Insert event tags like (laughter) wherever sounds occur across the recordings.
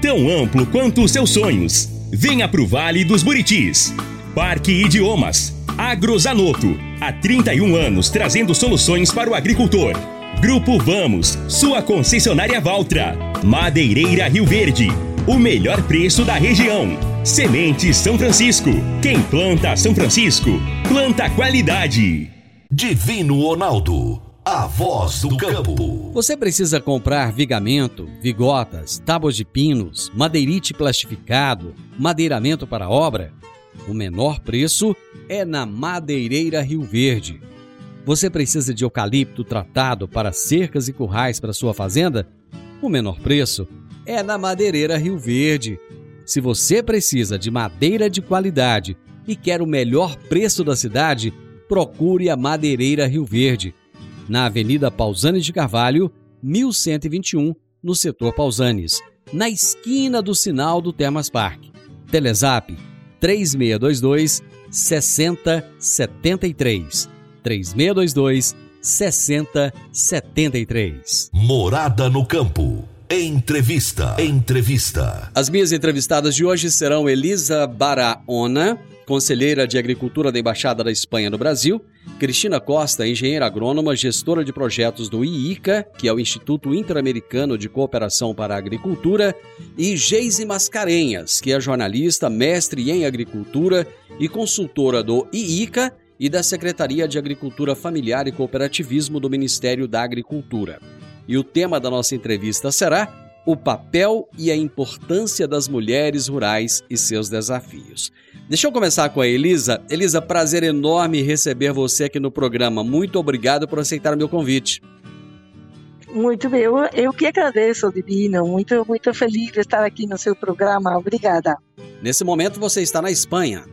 tão amplo quanto os seus sonhos. Venha pro Vale dos Buritis. Parque Idiomas. Agrozanoto. Há 31 anos trazendo soluções para o agricultor. Grupo Vamos, sua concessionária Valtra. Madeireira Rio Verde. O melhor preço da região. Sementes São Francisco. Quem planta São Francisco, planta qualidade. Divino Ronaldo a voz do campo. Você precisa comprar vigamento, vigotas, tábuas de pinos, madeirite plastificado, madeiramento para obra? O menor preço é na Madeireira Rio Verde. Você precisa de eucalipto tratado para cercas e currais para sua fazenda? O menor preço é na Madeireira Rio Verde. Se você precisa de madeira de qualidade e quer o melhor preço da cidade, procure a Madeireira Rio Verde na Avenida Pausanes de Carvalho, 1121, no setor Pausanes, na esquina do sinal do Termas Park. Telezap 3622 6073. 3622 6073. Morada no campo. Entrevista. Entrevista. As minhas entrevistadas de hoje serão Elisa Barahona, conselheira de Agricultura da Embaixada da Espanha no Brasil, Cristina Costa, engenheira agrônoma, gestora de projetos do IICA, que é o Instituto Interamericano de Cooperação para a Agricultura, e Geise Mascarenhas, que é jornalista, mestre em agricultura e consultora do IICA e da Secretaria de Agricultura Familiar e Cooperativismo do Ministério da Agricultura. E o tema da nossa entrevista será o papel e a importância das mulheres rurais e seus desafios. Deixa eu começar com a Elisa. Elisa, prazer enorme receber você aqui no programa. Muito obrigado por aceitar o meu convite. Muito bem, eu, eu que agradeço, Divino. Muito, muito feliz de estar aqui no seu programa. Obrigada. Nesse momento você está na Espanha.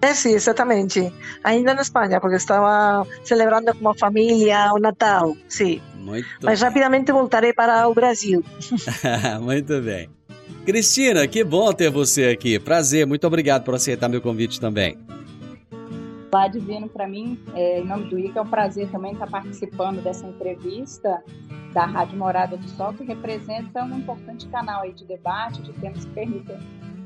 É, sim, exatamente. Ainda na Espanha, porque estava celebrando com a família o Natal, sim. Muito Mas bem. rapidamente voltarei para o Brasil. (laughs) muito bem. Cristina, que bom ter você aqui. Prazer, muito obrigado por aceitar meu convite também. Olá, Divino, para mim, é, em nome do ICA, é um prazer também estar participando dessa entrevista da Rádio Morada do Sol, que representa um importante canal aí de debate, de temas que permitem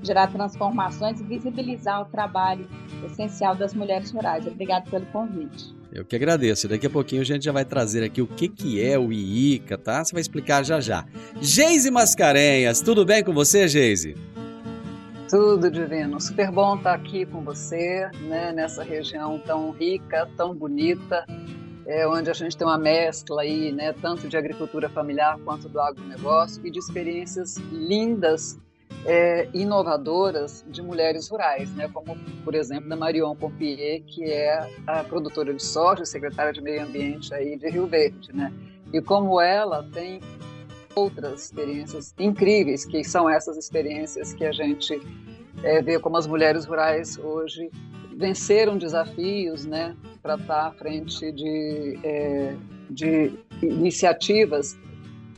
gerar transformações e visibilizar o trabalho essencial das mulheres rurais. Obrigado pelo convite. Eu que agradeço. Daqui a pouquinho a gente já vai trazer aqui o que, que é o IICA, tá? Você vai explicar já já. Geise Mascarenhas, tudo bem com você, Geise? Tudo divino, super bom estar aqui com você, né, nessa região tão rica, tão bonita, é, onde a gente tem uma mescla aí, né, tanto de agricultura familiar quanto do agronegócio e de experiências lindas é, inovadoras de mulheres rurais, né? como, por exemplo, da Marion Pompier, que é a produtora de soja, secretária de Meio Ambiente aí de Rio Verde. Né? E como ela tem outras experiências incríveis, que são essas experiências que a gente é, vê como as mulheres rurais hoje venceram desafios né, para estar à frente de, é, de iniciativas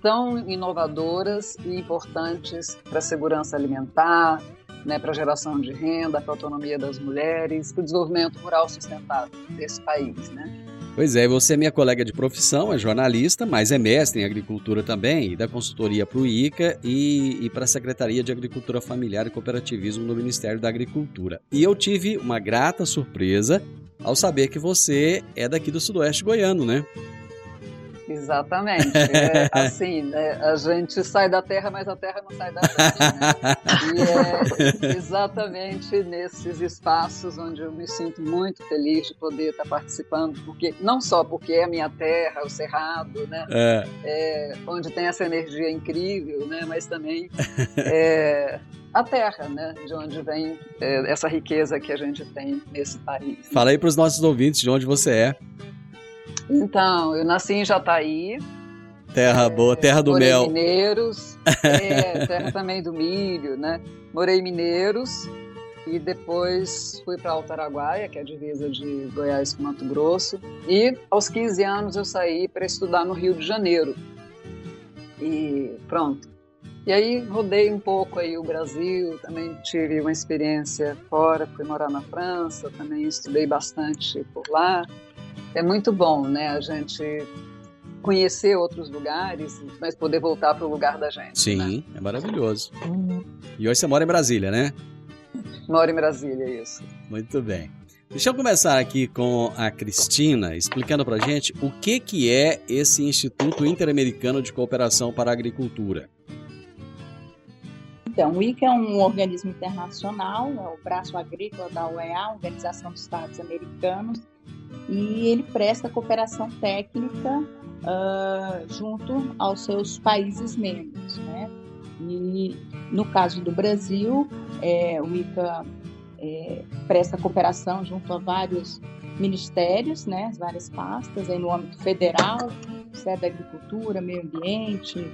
tão inovadoras e importantes para a segurança alimentar, né, para a geração de renda, para a autonomia das mulheres, para o desenvolvimento rural sustentável desse país. Né? Pois é, você é minha colega de profissão, é jornalista, mas é mestre em agricultura também, e da consultoria para o ICA e, e para a Secretaria de Agricultura Familiar e Cooperativismo do Ministério da Agricultura. E eu tive uma grata surpresa ao saber que você é daqui do Sudoeste Goiano, né? Exatamente. É, (laughs) assim, né, a gente sai da Terra, mas a Terra não sai da gente. Né? E é exatamente nesses espaços onde eu me sinto muito feliz de poder estar participando, porque não só porque é a minha terra, o Cerrado, né? É. É, onde tem essa energia incrível, né? Mas também (laughs) é, a terra, né? De onde vem é, essa riqueza que a gente tem nesse país. Fala aí para os nossos ouvintes de onde você é. Então, eu nasci em Jataí, Terra boa, terra do mel. Mineiros, (laughs) é, terra também do milho, né? Morei em Mineiros e depois fui para Altaraguaia, que é a divisa de Goiás com Mato Grosso. E aos 15 anos eu saí para estudar no Rio de Janeiro. E pronto. E aí rodei um pouco aí o Brasil, também tive uma experiência fora, fui morar na França, também estudei bastante por lá. É muito bom, né, a gente conhecer outros lugares, mas poder voltar para o lugar da gente. Sim, né? é maravilhoso. Uhum. E hoje você mora em Brasília, né? Moro em Brasília, isso. Muito bem. Deixa eu começar aqui com a Cristina, explicando para gente o que, que é esse Instituto Interamericano de Cooperação para a Agricultura. Então, o ICA é um organismo internacional, é o braço agrícola da UEA, Organização dos Estados Americanos, e ele presta cooperação técnica uh, junto aos seus países membros, né? E no caso do Brasil, é, o ICA é, presta cooperação junto a vários ministérios, né, as várias pastas, aí no âmbito federal, Ministério da Agricultura, Meio Ambiente,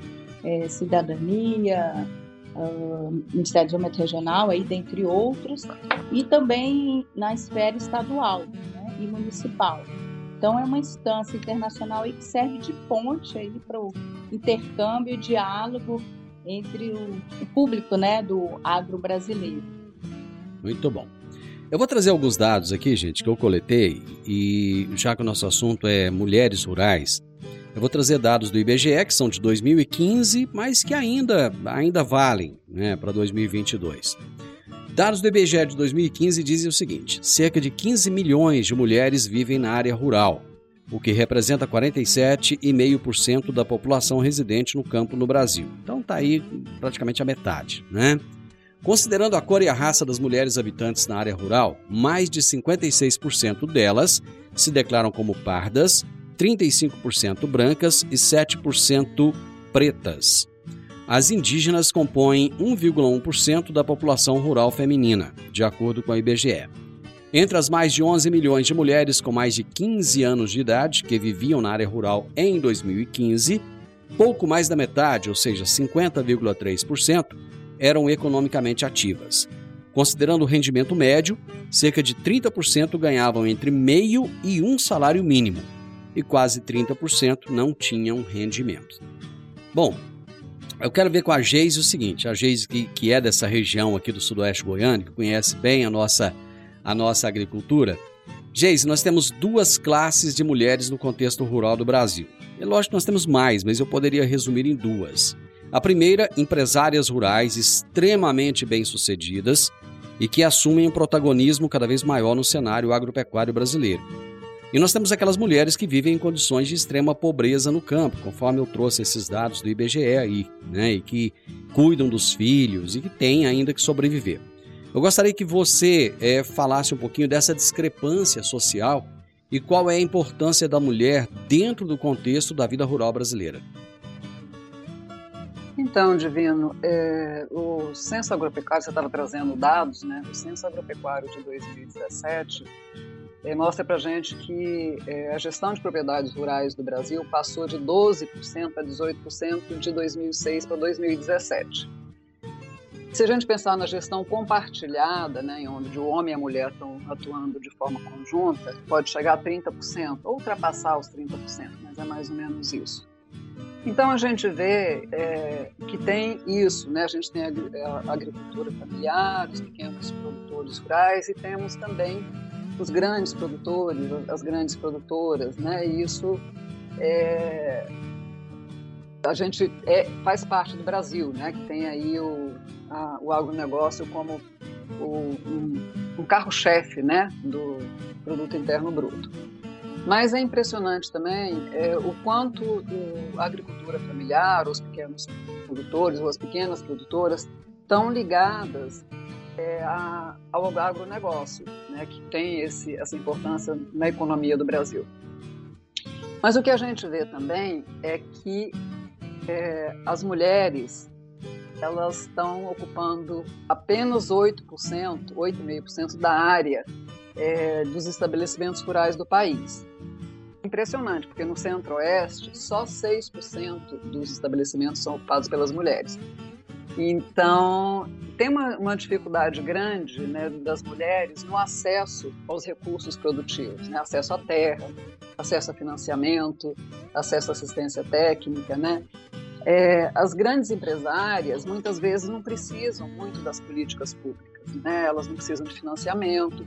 é, Cidadania, Ministério do Desenvolvimento Regional, aí, dentre outros, e também na esfera estadual né, e municipal. Então, é uma instância internacional que serve de ponte para o intercâmbio e diálogo entre o, o público né, do agro brasileiro. Muito bom. Eu vou trazer alguns dados aqui, gente, que eu coletei, e já que o nosso assunto é mulheres rurais, eu vou trazer dados do IBGE, que são de 2015, mas que ainda, ainda valem né, para 2022. Dados do IBGE de 2015 dizem o seguinte: cerca de 15 milhões de mulheres vivem na área rural, o que representa 47,5% da população residente no campo no Brasil. Então tá aí praticamente a metade, né? Considerando a cor e a raça das mulheres habitantes na área rural, mais de 56% delas se declaram como pardas, 35% brancas e 7% pretas. As indígenas compõem 1,1% da população rural feminina, de acordo com a IBGE. Entre as mais de 11 milhões de mulheres com mais de 15 anos de idade que viviam na área rural em 2015, pouco mais da metade, ou seja, 50,3%, eram economicamente ativas. Considerando o rendimento médio, cerca de 30% ganhavam entre meio e um salário mínimo, e quase 30% não tinham rendimento. Bom, eu quero ver com a Geise o seguinte: a Geise, que, que é dessa região aqui do Sudoeste Goiano, que conhece bem a nossa a nossa agricultura. Geise, nós temos duas classes de mulheres no contexto rural do Brasil. É lógico que nós temos mais, mas eu poderia resumir em duas. A primeira, empresárias rurais extremamente bem-sucedidas e que assumem um protagonismo cada vez maior no cenário agropecuário brasileiro. E nós temos aquelas mulheres que vivem em condições de extrema pobreza no campo, conforme eu trouxe esses dados do IBGE aí, né, e que cuidam dos filhos e que têm ainda que sobreviver. Eu gostaria que você é, falasse um pouquinho dessa discrepância social e qual é a importância da mulher dentro do contexto da vida rural brasileira. Então, Divino, é, o Censo Agropecuário, você estava trazendo dados, né? O Censo Agropecuário de 2017 é, mostra para gente que é, a gestão de propriedades rurais do Brasil passou de 12% a 18% de 2006 para 2017. Se a gente pensar na gestão compartilhada, né, onde o homem e a mulher estão atuando de forma conjunta, pode chegar a 30%, ou ultrapassar os 30%, mas é mais ou menos isso. Então a gente vê é, que tem isso, né? A gente tem a, agricultura familiar, os pequenos produtores rurais e temos também os grandes produtores, as grandes produtoras, né? E isso é, a gente é, faz parte do Brasil, né? Que tem aí o, a, o agronegócio como o, um, um carro-chefe né, do produto interno bruto. Mas é impressionante também é, o quanto a agricultura familiar, os pequenos produtores ou as pequenas produtoras estão ligadas é, a, ao agronegócio, né, que tem esse, essa importância na economia do Brasil. Mas o que a gente vê também é que é, as mulheres elas estão ocupando apenas 8%, 8,5% da área é, dos estabelecimentos rurais do país. impressionante, porque no Centro-Oeste só 6% dos estabelecimentos são ocupados pelas mulheres. Então, tem uma, uma dificuldade grande né, das mulheres no acesso aos recursos produtivos, né? acesso à terra, acesso a financiamento, acesso à assistência técnica, né? É, as grandes empresárias muitas vezes não precisam muito das políticas públicas, né? Elas não precisam de financiamento.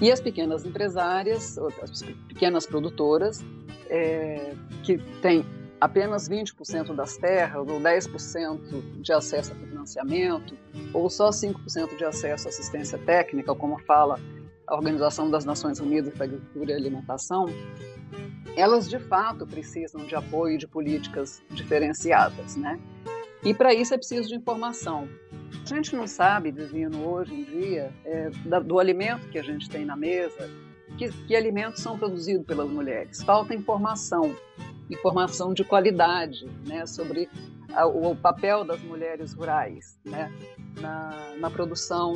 E as pequenas empresárias, as pequenas produtoras, é, que têm apenas 20% das terras, ou 10% de acesso a financiamento, ou só 5% de acesso à assistência técnica, como fala a Organização das Nações Unidas para Agricultura e Alimentação, elas de fato precisam de apoio de políticas diferenciadas, né? E para isso é preciso de informação. A gente não sabe, Divino, hoje em dia, é, do alimento que a gente tem na mesa, que, que alimentos são produzidos pelas mulheres. Falta informação informação de qualidade né, sobre a, o, papel das mulheres rurais né, na, na produção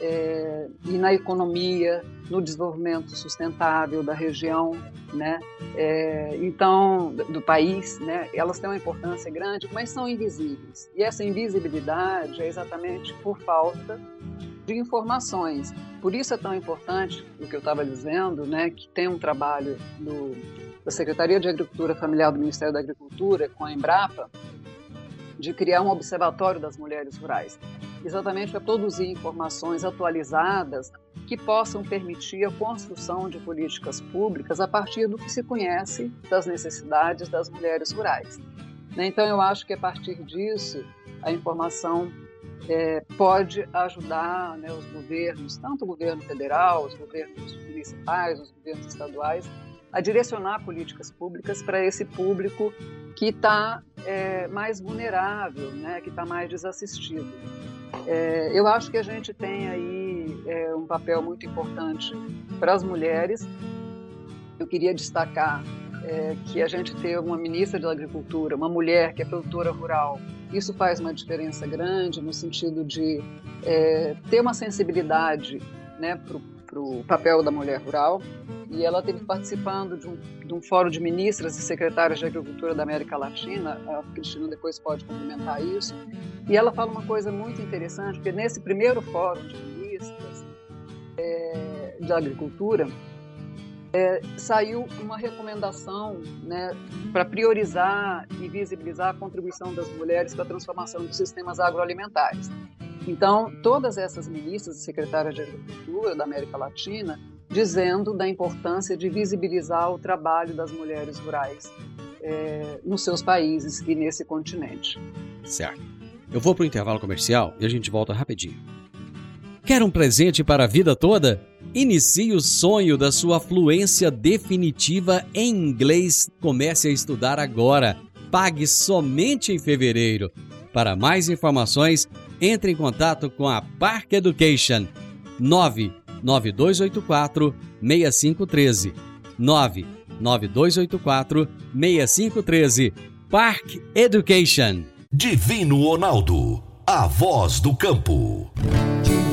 é, e na economia, no desenvolvimento sustentável da região, né? É, então do, país, né? Elas têm uma importância grande, mas são invisíveis. E essa invisibilidade é exatamente por falta de informações. Por isso é tão importante o que eu estava dizendo, né? Que tem um trabalho do da Secretaria de Agricultura Familiar do Ministério da Agricultura com a Embrapa de criar um observatório das mulheres rurais, exatamente para produzir informações atualizadas que possam permitir a construção de políticas públicas a partir do que se conhece das necessidades das mulheres rurais. Né, então, eu acho que a partir disso a informação é, pode ajudar né, os governos, tanto o governo federal, os governos municipais, os governos estaduais, a direcionar políticas públicas para esse público que está é, mais vulnerável, né, que está mais desassistido. É, eu acho que a gente tem aí é, um papel muito importante para as mulheres. Eu queria destacar é, que a gente ter uma ministra da Agricultura, uma mulher que é produtora rural, isso faz uma diferença grande no sentido de é, ter uma sensibilidade né, para o papel da mulher rural. E ela teve participando de um, de um fórum de ministras e secretárias de agricultura da América Latina, a Cristina depois pode complementar isso, e ela fala uma coisa muito interessante, porque nesse primeiro fórum de ministras é, da agricultura, é, saiu uma recomendação né, para priorizar e visibilizar a contribuição das mulheres para a transformação dos sistemas agroalimentares. Então, todas essas ministras e secretárias de Agricultura da América Latina dizendo da importância de visibilizar o trabalho das mulheres rurais é, nos seus países e nesse continente. Certo. Eu vou para o intervalo comercial e a gente volta rapidinho. Quer um presente para a vida toda? Inicie o sonho da sua fluência definitiva em inglês. Comece a estudar agora. Pague somente em fevereiro. Para mais informações, entre em contato com a Park Education 99284 6513 99284 6513 Park Education Divino Ronaldo, a voz do campo.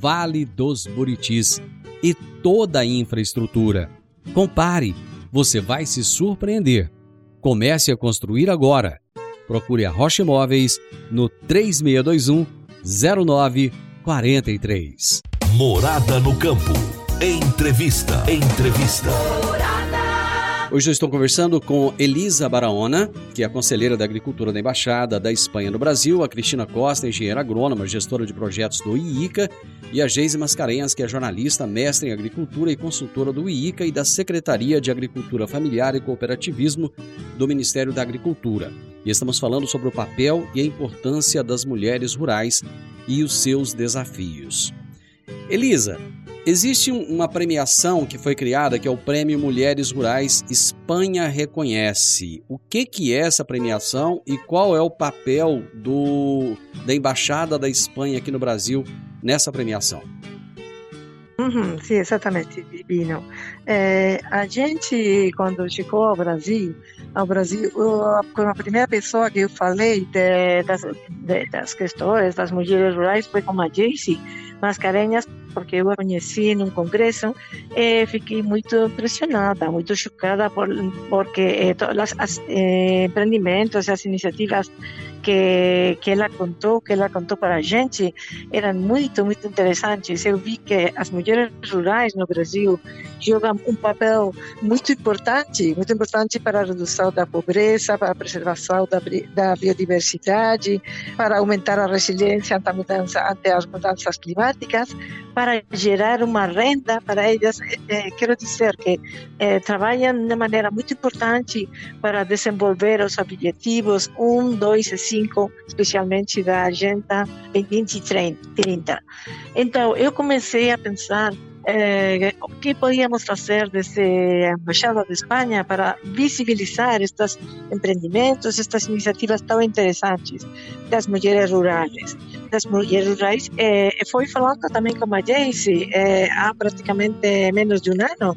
Vale dos Buritis e toda a infraestrutura. Compare, você vai se surpreender. Comece a construir agora procure a Rocha Imóveis no 3621 0943. Morada no campo. Entrevista. Entrevista. Hoje eu estou conversando com Elisa Baraona, que é conselheira da Agricultura da Embaixada da Espanha no Brasil, a Cristina Costa, engenheira agrônoma, gestora de projetos do IICA, e a Geise Mascarenhas, que é jornalista, mestre em agricultura e consultora do IICA e da Secretaria de Agricultura Familiar e Cooperativismo do Ministério da Agricultura. E estamos falando sobre o papel e a importância das mulheres rurais e os seus desafios. Elisa, Existe uma premiação que foi criada que é o Prêmio Mulheres Rurais Espanha Reconhece. O que, que é essa premiação e qual é o papel do, da Embaixada da Espanha aqui no Brasil nessa premiação? Uhum, sim, exatamente, Divino. É, a gente, quando chegou ao Brasil, ao Brasil, a primeira pessoa que eu falei de, das, de, das questões das mulheres rurais foi com a Jaycee Mascarenhas, porque eu a conheci num congresso e fiquei muito impressionada, muito chocada por, porque eh, os eh, empreendimentos, as iniciativas que, que ela contou, que ela contou para a gente, eram muito, muito interessantes. Eu vi que as mulheres rurais no Brasil jogam um papel muito importante, muito importante para a redução da pobreza, para a preservação da, da biodiversidade, para aumentar a resiliência ante, a mudança, ante as mudanças climáticas, para gerar uma renda para elas. Eh, quero dizer que eh, trabalham de maneira muito importante para desenvolver os objetivos 1, 2 e 5 especialmente da Agenda 2030. Então, eu comecei a pensar eh, o que podíamos fazer desde a Embaixada de Espanha para visibilizar estes empreendimentos, estas iniciativas tão interessantes das mulheres rurais. Das mulheres rurais, eh, foi falando também com a Jayce eh, há praticamente menos de um ano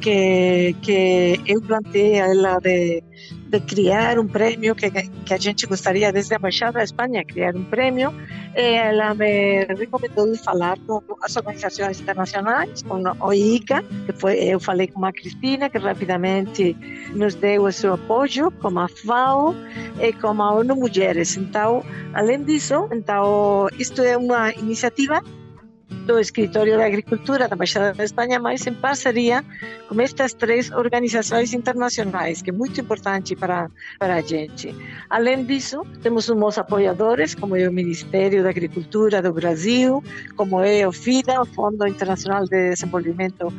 que, que eu plantei ela de de criar um prêmio que, que a gente gostaria desde a Embaixada da Espanha criar um prêmio ela me recomendou de falar com as organizações internacionais com o ICA que foi eu falei com a Cristina que rapidamente nos deu o seu apoio como a FAO e como a ONU Mulheres então além disso então isto é uma iniciativa do Escritório da Agricultura da Embaixada da Espanha, mas em parceria com estas três organizações internacionais, que é muito importante para, para a gente. Além disso, temos uns apoiadores, como é o Ministério da Agricultura do Brasil, como é o FIDA, o Fundo Internacional de Desenvolvimento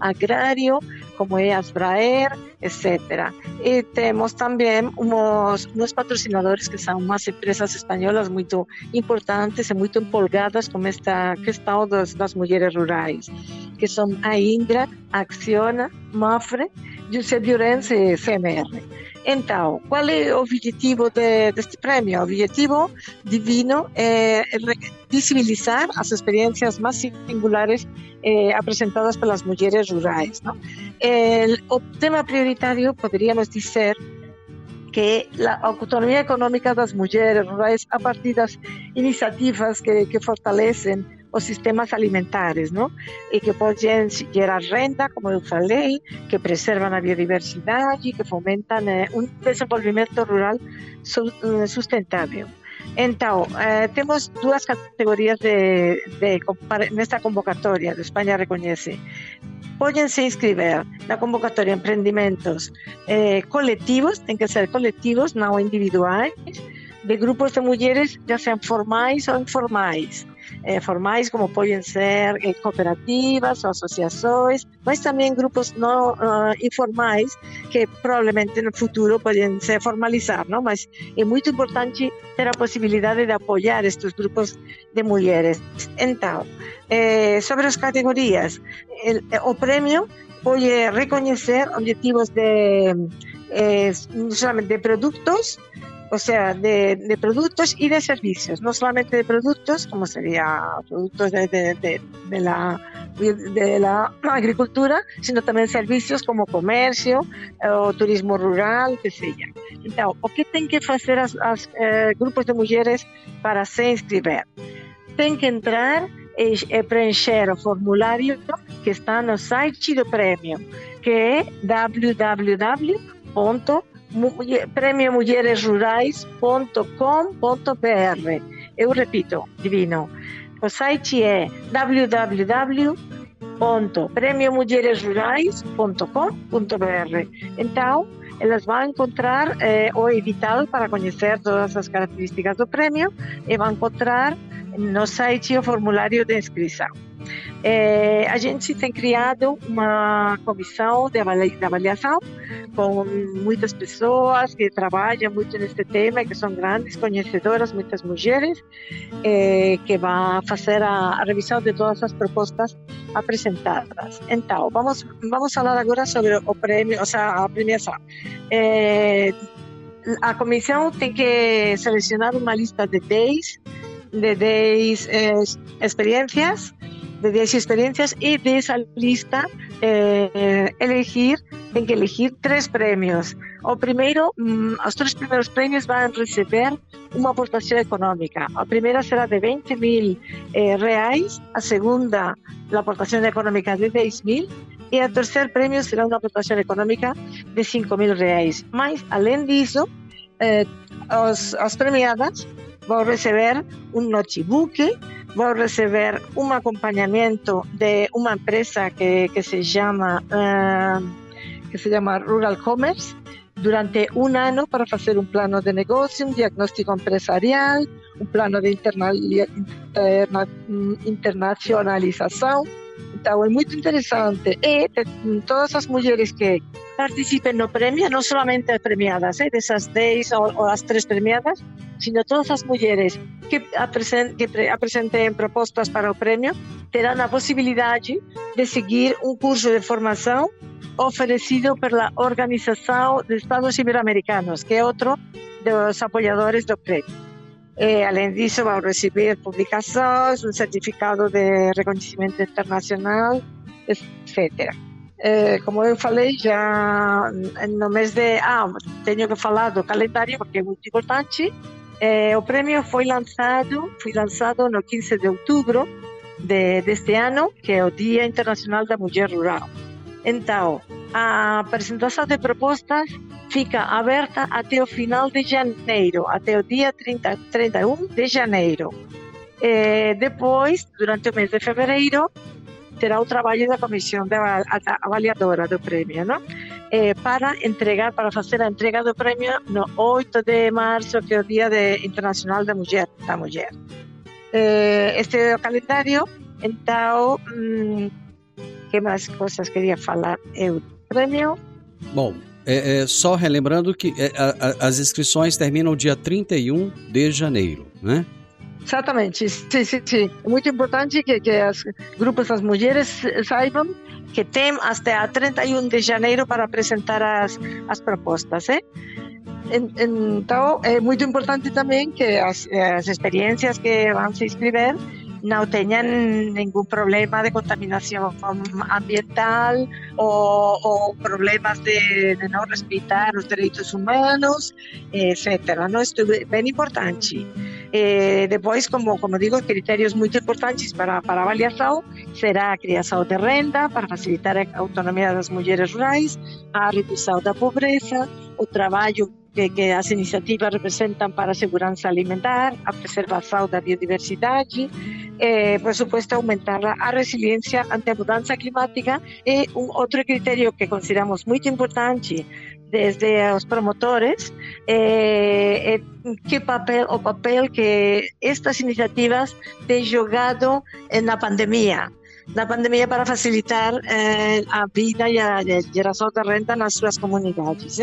Agrário, como é a Asbraer, etc. E temos também uns, uns patrocinadores que são umas empresas espanholas muito importantes e muito empolgadas com esta questão das, das mulheres rurais, que são a Indra, a Acciona, Mafre, José Llorenç e CMR. Então, qual é o objetivo de, deste prêmio? O objetivo divino é visibilizar as experiências mais singulares eh, apresentadas pelas mulheres rurais. Não? El, o tema prioritário, poderíamos dizer, que a autonomia econômica das mulheres rurais a partir das iniciativas que, que fortalecem os sistemas alimentares, não? E que podem gerar renda, como eu falei, que preservam a biodiversidade, que fomentam eh, um desenvolvimento rural sustentável. Então, eh, temos duas categorias de, de, nesta convocatória, de Espanha reconhece. Podem se inscrever na convocatória empreendimentos eh, coletivos, que ser coletivos, não individuais, de grupos de mulheres, já sejam formais ou informais eh, formais, como podem ser eh, cooperativas ou associações, mas também grupos não uh, informais que provavelmente no futuro podem se formalizar, não? Mas é muito importante ter a possibilidade de apoiar estes grupos de mulheres. Então, eh, sobre as categorias, el, o prêmio pode reconhecer objetivos de, eh, de produtos, o sea, de, de, productos y de servicios, no solamente de productos, como sería productos de, de, de la, de la (clears throat) agricultura, sino también servicios como comercio eh, o turismo rural, que seja. Então, o que tem que eh, grupos de mulheres para se inscrever? Tem que entrar e, e preencher o formulário que está no site do prêmio, que é www premiomulleresrurais.com.br. Eu repito, divino, o site é www.premiomulleresrurais.com.br. Então, elas vão encontrar eh, o edital para conhecer todas as características do prêmio e vão encontrar no site o formulário de inscrição. É, a gente tem criado uma comissão de avaliação com muitas pessoas que trabalham muito nesse tema, que são grandes conhecedoras, muitas mulheres, é, que vão fazer a, a, revisão de todas as propostas apresentadas. Então, vamos, vamos falar agora sobre o prêmio, ou seja, a premiação. É, a comissão tem que selecionar uma lista de 10 de 10 eh, experiências de 10 experiencias y de esa lista eh, elegir, tem que elegir tres premios. O primeiro, mm, os tres primeiros premios vão receber uma aportação econômica. A primeira será de 20 mil eh, reais, a segunda, a aportação econômica de 10 mil e o terceiro prêmio será uma aportação econômica de 5 mil reais. Mas, além disso, eh, as premiadas vão receber um notebook vou receber um acompanhamento de uma empresa que, que se chama uh, que se chama Rural Commerce. Durante um ano para fazer um plano de negócio, um diagnóstico empresarial, um plano de interna interna internacionalização. Então é muito interessante. E todas as mulheres que participem no prêmio, não somente as premiadas, eh, dessas 10 ou, ou as três premiadas, sino todas as mulheres que, que apresentem propostas para o prêmio terão a possibilidade de seguir um curso de formação oferecido pela Organização de Estados Ibero-Americanos, que é outro dos apoiadores do prêmio. E, além disso, vão receber publicações, um certificado de reconhecimento internacional, etc. Eh, como eu falei, já no mês de. Ah, tenho que falar do calendário, porque é muito importante. Eh, o prêmio foi lançado, foi lançado no 15 de outubro de, deste ano, que é o Dia Internacional da Mulher Rural. Então, a apresentação de propostas fica aberta até o final de janeiro, até o dia 30, 31 de janeiro. Eh, depois, durante o mês de fevereiro, terá o trabalho da comissão avaliadora do prêmio, não? Eh, para entregar, para fazer a entrega do prêmio no 8 de março, que é o Dia de, Internacional da Mulher. Da mulher. Eh, este é o calendário, então, hum, que mais coisas queria falar eu? Prêmio? Bom, é, é, só relembrando que é, a, a, as inscrições terminam dia 31 de janeiro, né? Exatamente, sim, sim, sim. É muito importante que, que os grupos das mulheres saibam que tem até 31 de janeiro para apresentar as, as propostas, eh? Então, é muito importante também que as, as experiências que vão se inscrever não tenham nenhum problema de contaminação ambiental ou, ou problemas de, de, não respeitar os direitos humanos, etc. Não, isso é bem importante. Eh, depois, como, como digo, critérios muito importantes para, para avaliação será a criação de renda para facilitar a autonomia das mulheres rurais, a redução da pobreza, o trabalho que, que as iniciativas representam para a segurança alimentar, a preservação da biodiversidade, eh, por supuesto, aumentar a resiliência ante a mudança climática e um outro critério que consideramos muito importante desde os promotores eh, que papel o papel que estas iniciativas têm jogado na pandemia na pandemia para facilitar eh, a vida e a geração de renda nas suas comunidades.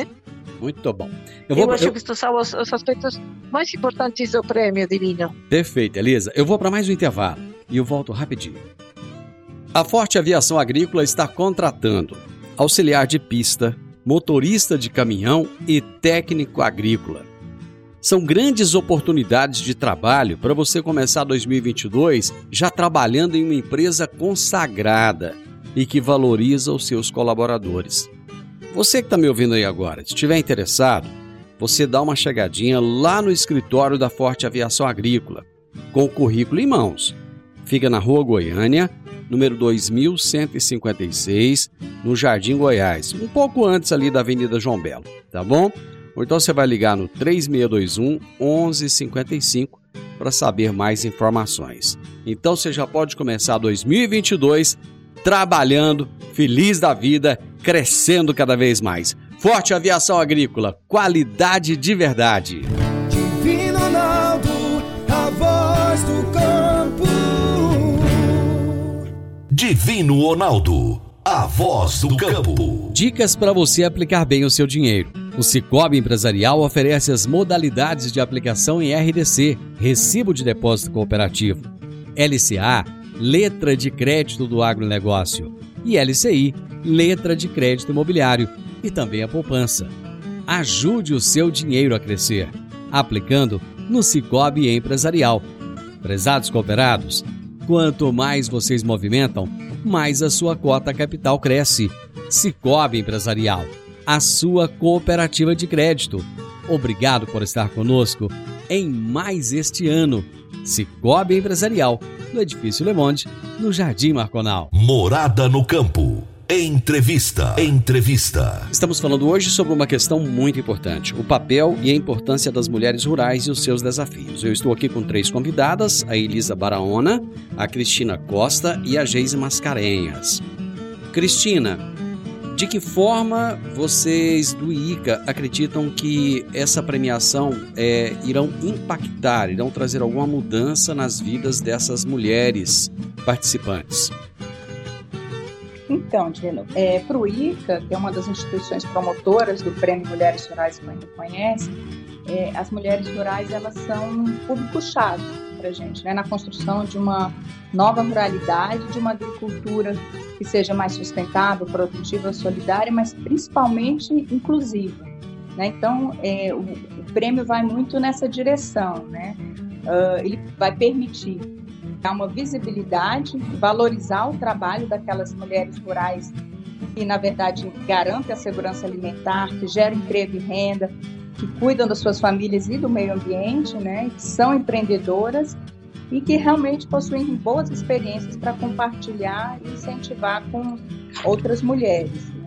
Muito bom. Eu, vou, eu acho eu... que estes são os, os, aspectos mais importantes do prêmio divino. Perfeito, Elisa. Eu vou para mais um intervalo e eu volto rapidinho. A Forte Aviação Agrícola está contratando auxiliar de pista, motorista de caminhão e técnico agrícola. São grandes oportunidades de trabalho para você começar 2022 já trabalhando em uma empresa consagrada e que valoriza os seus colaboradores. Você que está me ouvindo aí agora, se estiver interessado, você dá uma chegadinha lá no escritório da Forte Aviação Agrícola, com o currículo em mãos. Fica na Rua Goiânia, número 2156, no Jardim Goiás, um pouco antes ali da Avenida João Belo, tá bom? Ou então você vai ligar no 3621 1155 para saber mais informações. Então você já pode começar 2022 trabalhando, feliz da vida, crescendo cada vez mais. Forte Aviação Agrícola, qualidade de verdade. Divino Ronaldo, a voz do campo. Divino Ronaldo, a voz do campo. Dicas para você aplicar bem o seu dinheiro. O Cicobi Empresarial oferece as modalidades de aplicação em RDC, Recibo de Depósito Cooperativo, LCA, Letra de Crédito do Agronegócio, e LCI, Letra de Crédito Imobiliário, e também a poupança. Ajude o seu dinheiro a crescer, aplicando no Cicobi Empresarial. Prezados cooperados, Quanto mais vocês movimentam, mais a sua cota capital cresce. Cicobi Empresarial, a sua cooperativa de crédito. Obrigado por estar conosco em mais este ano. Cicobi Empresarial, no Edifício Le Monde, no Jardim Marconal. Morada no campo. Entrevista. Entrevista. Estamos falando hoje sobre uma questão muito importante: o papel e a importância das mulheres rurais e os seus desafios. Eu estou aqui com três convidadas: a Elisa Baraona, a Cristina Costa e a Geise Mascarenhas. Cristina, de que forma vocês do ICA acreditam que essa premiação é, irão impactar, irão trazer alguma mudança nas vidas dessas mulheres participantes? Então, Dino, é, para o ICA, que é uma das instituições promotoras do Prêmio Mulheres Rurais que ainda conhece, é, as mulheres rurais elas são um público-chave para a gente, né, na construção de uma nova ruralidade, de uma agricultura que seja mais sustentável, produtiva, solidária, mas principalmente inclusiva. Né? Então, é, o, o, prêmio vai muito nessa direção. Né? Uh, ele vai permitir dar uma visibilidade, valorizar o trabalho daquelas mulheres rurais que, na verdade, garantem a segurança alimentar, que geram emprego e renda, que cuidam das suas famílias e do meio ambiente, né, que são empreendedoras e que realmente possuem boas experiências para compartilhar e incentivar com outras mulheres. Né?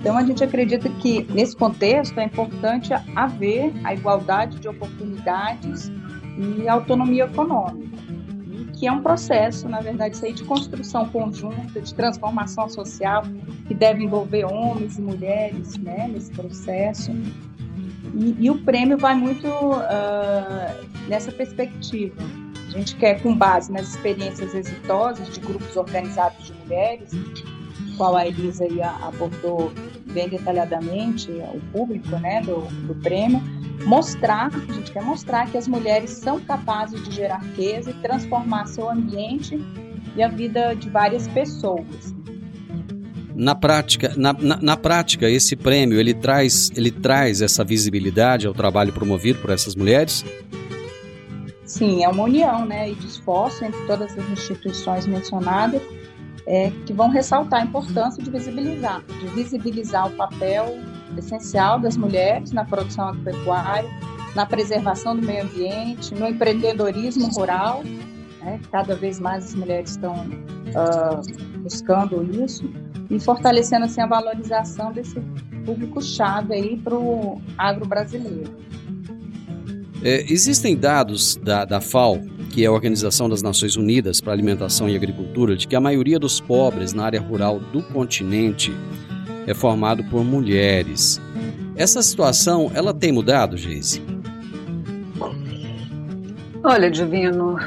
Então, a gente acredita que, nesse contexto, é importante haver a igualdade de oportunidades e autonomia econômica que é um processo, na verdade, isso aí de construção conjunta, de transformação social, que deve envolver homens e mulheres né, nesse processo. E, e o prêmio vai muito uh, nessa perspectiva. A gente quer, com base nas experiências exitosas de grupos organizados de mulheres, qual a Elisa abordou bem detalhadamente o público né, do, do prêmio, mostrar, a gente quer mostrar que as mulheres são capazes de gerar riqueza e transformar seu ambiente e a vida de várias pessoas. Na prática, na, na, na, prática, esse prêmio ele traz, ele traz essa visibilidade ao trabalho promovido por essas mulheres? Sim, é uma união né, e de esforço entre todas as instituições mencionadas é, que vão ressaltar a importância de visibilizar, de visibilizar o papel essencial das mulheres na produção agropecuária, na preservação do meio ambiente, no empreendedorismo rural. Né? Cada vez mais as mulheres estão uh, buscando isso e fortalecendo assim a valorização desse público-chave para o agro brasileiro. É, existem dados da, da FAO, que é a Organização das Nações Unidas para Alimentação e Agricultura, de que a maioria dos pobres na área rural do continente é formado por mulheres. Essa situação, ela tem mudado, Geise? Olha, Divino,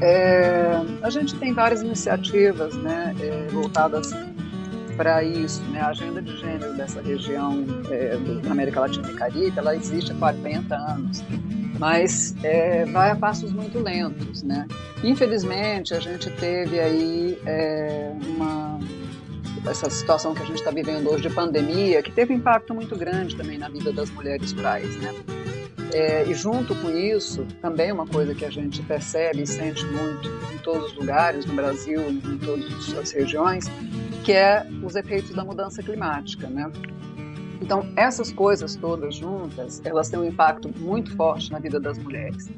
é, a gente tem várias iniciativas né, é, voltadas para isso. Né? A agenda de gênero dessa região é, da América Latina e Caribe, ela existe há 40 anos, mas é, vai a passos muito lentos. Né? Infelizmente, a gente teve aí é, uma essa situação que a gente está vivendo hoje de pandemia, que teve impacto muito grande também na vida das mulheres rurais, né? É, e junto com isso, também uma coisa que a gente percebe e sente muito em todos os lugares no Brasil, em todas as regiões, que é os efeitos da mudança climática, né? Então, essas coisas todas juntas, elas têm um impacto muito forte na vida das mulheres.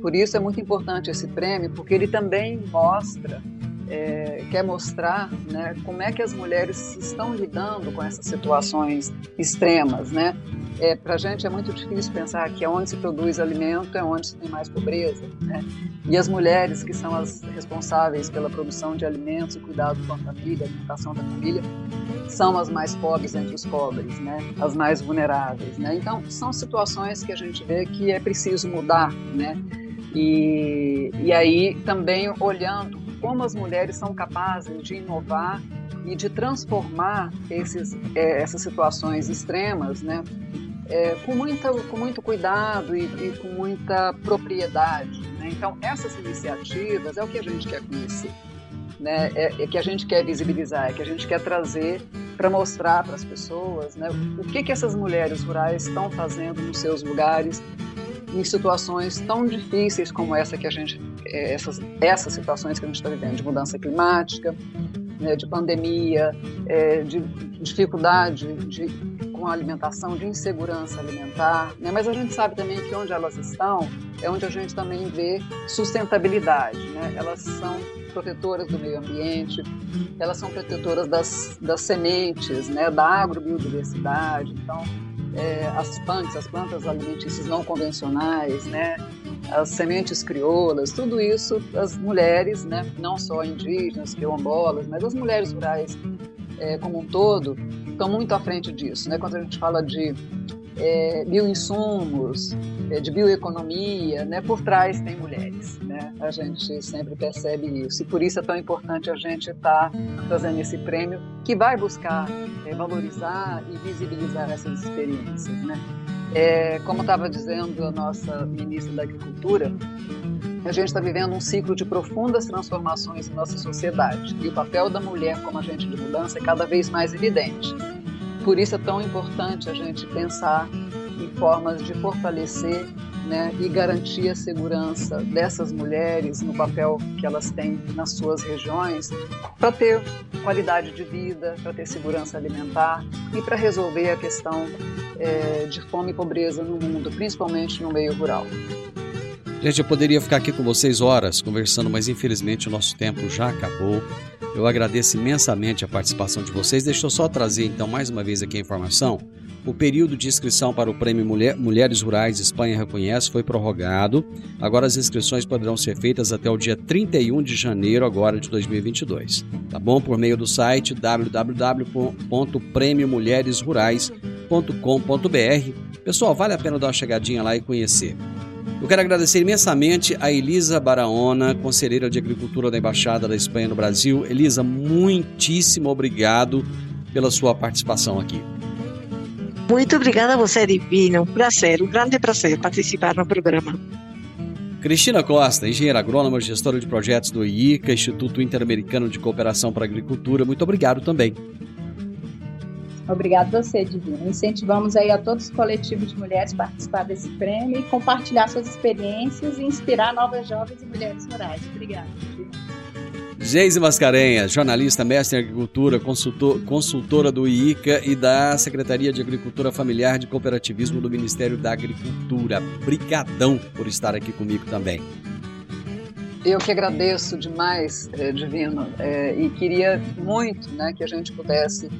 Por isso é muito importante esse prêmio, porque ele também mostra é, quer mostrar né, como é que as mulheres estão lidando com essas situações extremas. Né? É, Para a gente é muito difícil pensar que onde se produz alimento é onde se tem mais pobreza. Né? E as mulheres, que são as responsáveis pela produção de alimentos e cuidado com a família, alimentação da família, são as mais pobres entre os pobres, né? as mais vulneráveis. Né? Então, são situações que a gente vê que é preciso mudar. Né? E, e aí também olhando como as mulheres são capazes de inovar e de transformar esses, é, essas situações extremas, né, é, com, muita, com muito cuidado e, e com muita propriedade. Né? Então, essas iniciativas é o que a gente quer conhecer, né? é, é que a gente quer visibilizar, é que a gente quer trazer para mostrar para as pessoas né, o que, que essas mulheres rurais estão fazendo nos seus lugares em situações tão difíceis como essa que a gente essas essas situações que a gente está vivendo de mudança climática né, de pandemia é, de dificuldade de, com a alimentação de insegurança alimentar né, mas a gente sabe também que onde elas estão é onde a gente também vê sustentabilidade né, elas são protetoras do meio ambiente, elas são protetoras das, das sementes, né, da agrobiodiversidade. Então, é, as plantas, as plantas alimentícias não convencionais, né, as sementes crioulas, tudo isso as mulheres, né, não só indígenas, quilombolas, mas as mulheres rurais é, como um todo, estão muito à frente disso. Né? Quando a gente fala de é, bioinsumos, é, de bioeconomia, né, por trás tem mulheres. Né? A gente sempre percebe isso. E por isso é tão importante a gente estar tá fazendo esse prêmio que vai buscar é, valorizar e visibilizar essas experiências. Né? É, como estava dizendo a nossa ministra da Agricultura, a gente está vivendo um ciclo de profundas transformações em nossa sociedade e o papel da mulher como agente de mudança é cada vez mais evidente. Por isso é tão importante a gente pensar em formas de fortalecer né, e garantir a segurança dessas mulheres no papel que elas têm nas suas regiões, para ter qualidade de vida, para ter segurança alimentar e para resolver a questão é, de fome e pobreza no mundo, principalmente no meio rural. Gente, eu poderia ficar aqui com vocês horas conversando, mas infelizmente o nosso tempo já acabou. Eu agradeço imensamente a participação de vocês. Deixa eu só trazer então mais uma vez aqui a informação. O período de inscrição para o Prêmio Mulher, Mulheres Rurais Espanha Reconhece foi prorrogado. Agora as inscrições poderão ser feitas até o dia 31 de janeiro agora de 2022. Tá bom? Por meio do site www.prêmiomulheresrurais.com.br. Pessoal, vale a pena dar uma chegadinha lá e conhecer. Eu quero agradecer imensamente a Elisa Baraona, conselheira de Agricultura da Embaixada da Espanha no Brasil. Elisa, muitíssimo obrigado pela sua participação aqui. Muito obrigada a você, Divino. Um prazer, um grande prazer participar no programa. Cristina Costa, engenheira agrônoma, gestora de projetos do IICA, Instituto Interamericano de Cooperação para a Agricultura. Muito obrigado também. Obrigado a você, Divino. Incentivamos aí a todos os coletivos de mulheres a participar desse prêmio e compartilhar suas experiências e inspirar novas jovens e mulheres rurais. Obrigada, Divino. Geise Mascarenhas, jornalista, mestre em agricultura, consultor, consultora do IICA e da Secretaria de Agricultura Familiar de Cooperativismo do Ministério da Agricultura. Brigadão por estar aqui comigo também. Eu que agradeço demais, eh, Divino, eh, e queria muito né, que a gente pudesse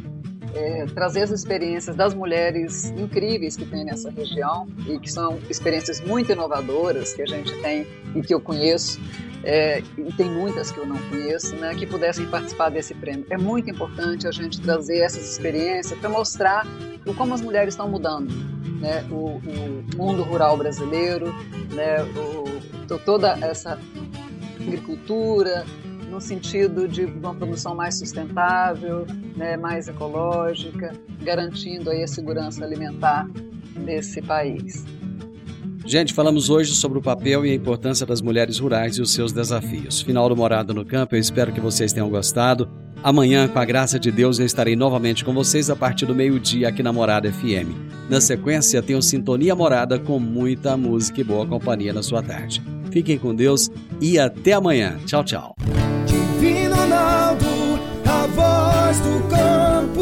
é, trazer as experiências das mulheres incríveis que tem nessa região e que são experiências muito inovadoras que a gente tem e que eu conheço. É, e tem muitas que eu não conheço, né, que pudessem participar desse prêmio. É muito importante a gente trazer essas experiências para mostrar o como as mulheres estão mudando, né, o, o mundo rural brasileiro, né, o, toda essa agricultura, no sentido de uma produção mais sustentável, né, mais ecológica, garantindo aí a segurança alimentar desse país. Gente, falamos hoje sobre o papel e a importância das mulheres rurais e os seus desafios. Final do Morada no Campo, eu espero que vocês tenham gostado. Amanhã, com a graça de Deus, eu estarei novamente com vocês a partir do meio-dia aqui na Morada FM. Na sequência, tenho Sintonia Morada com muita música e boa companhia na sua tarde. Fiquem com Deus e até amanhã. Tchau, tchau. Voz do campo.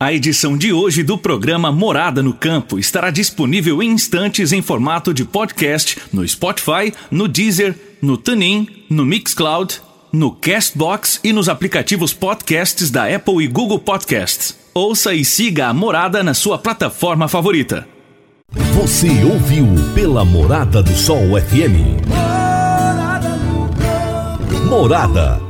A edição de hoje do programa Morada no Campo estará disponível em instantes em formato de podcast no Spotify, no Deezer, no TuneIn, no Mixcloud, no Castbox e nos aplicativos podcasts da Apple e Google Podcasts. Ouça e siga a Morada na sua plataforma favorita. Você ouviu pela Morada do Sol FM. Morada.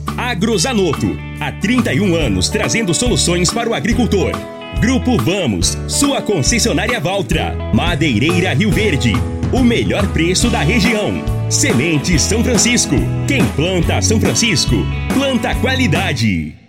Agrozanoto, há 31 anos trazendo soluções para o agricultor. Grupo Vamos, sua concessionária Valtra. Madeireira Rio Verde, o melhor preço da região. Semente São Francisco. Quem planta São Francisco, planta qualidade.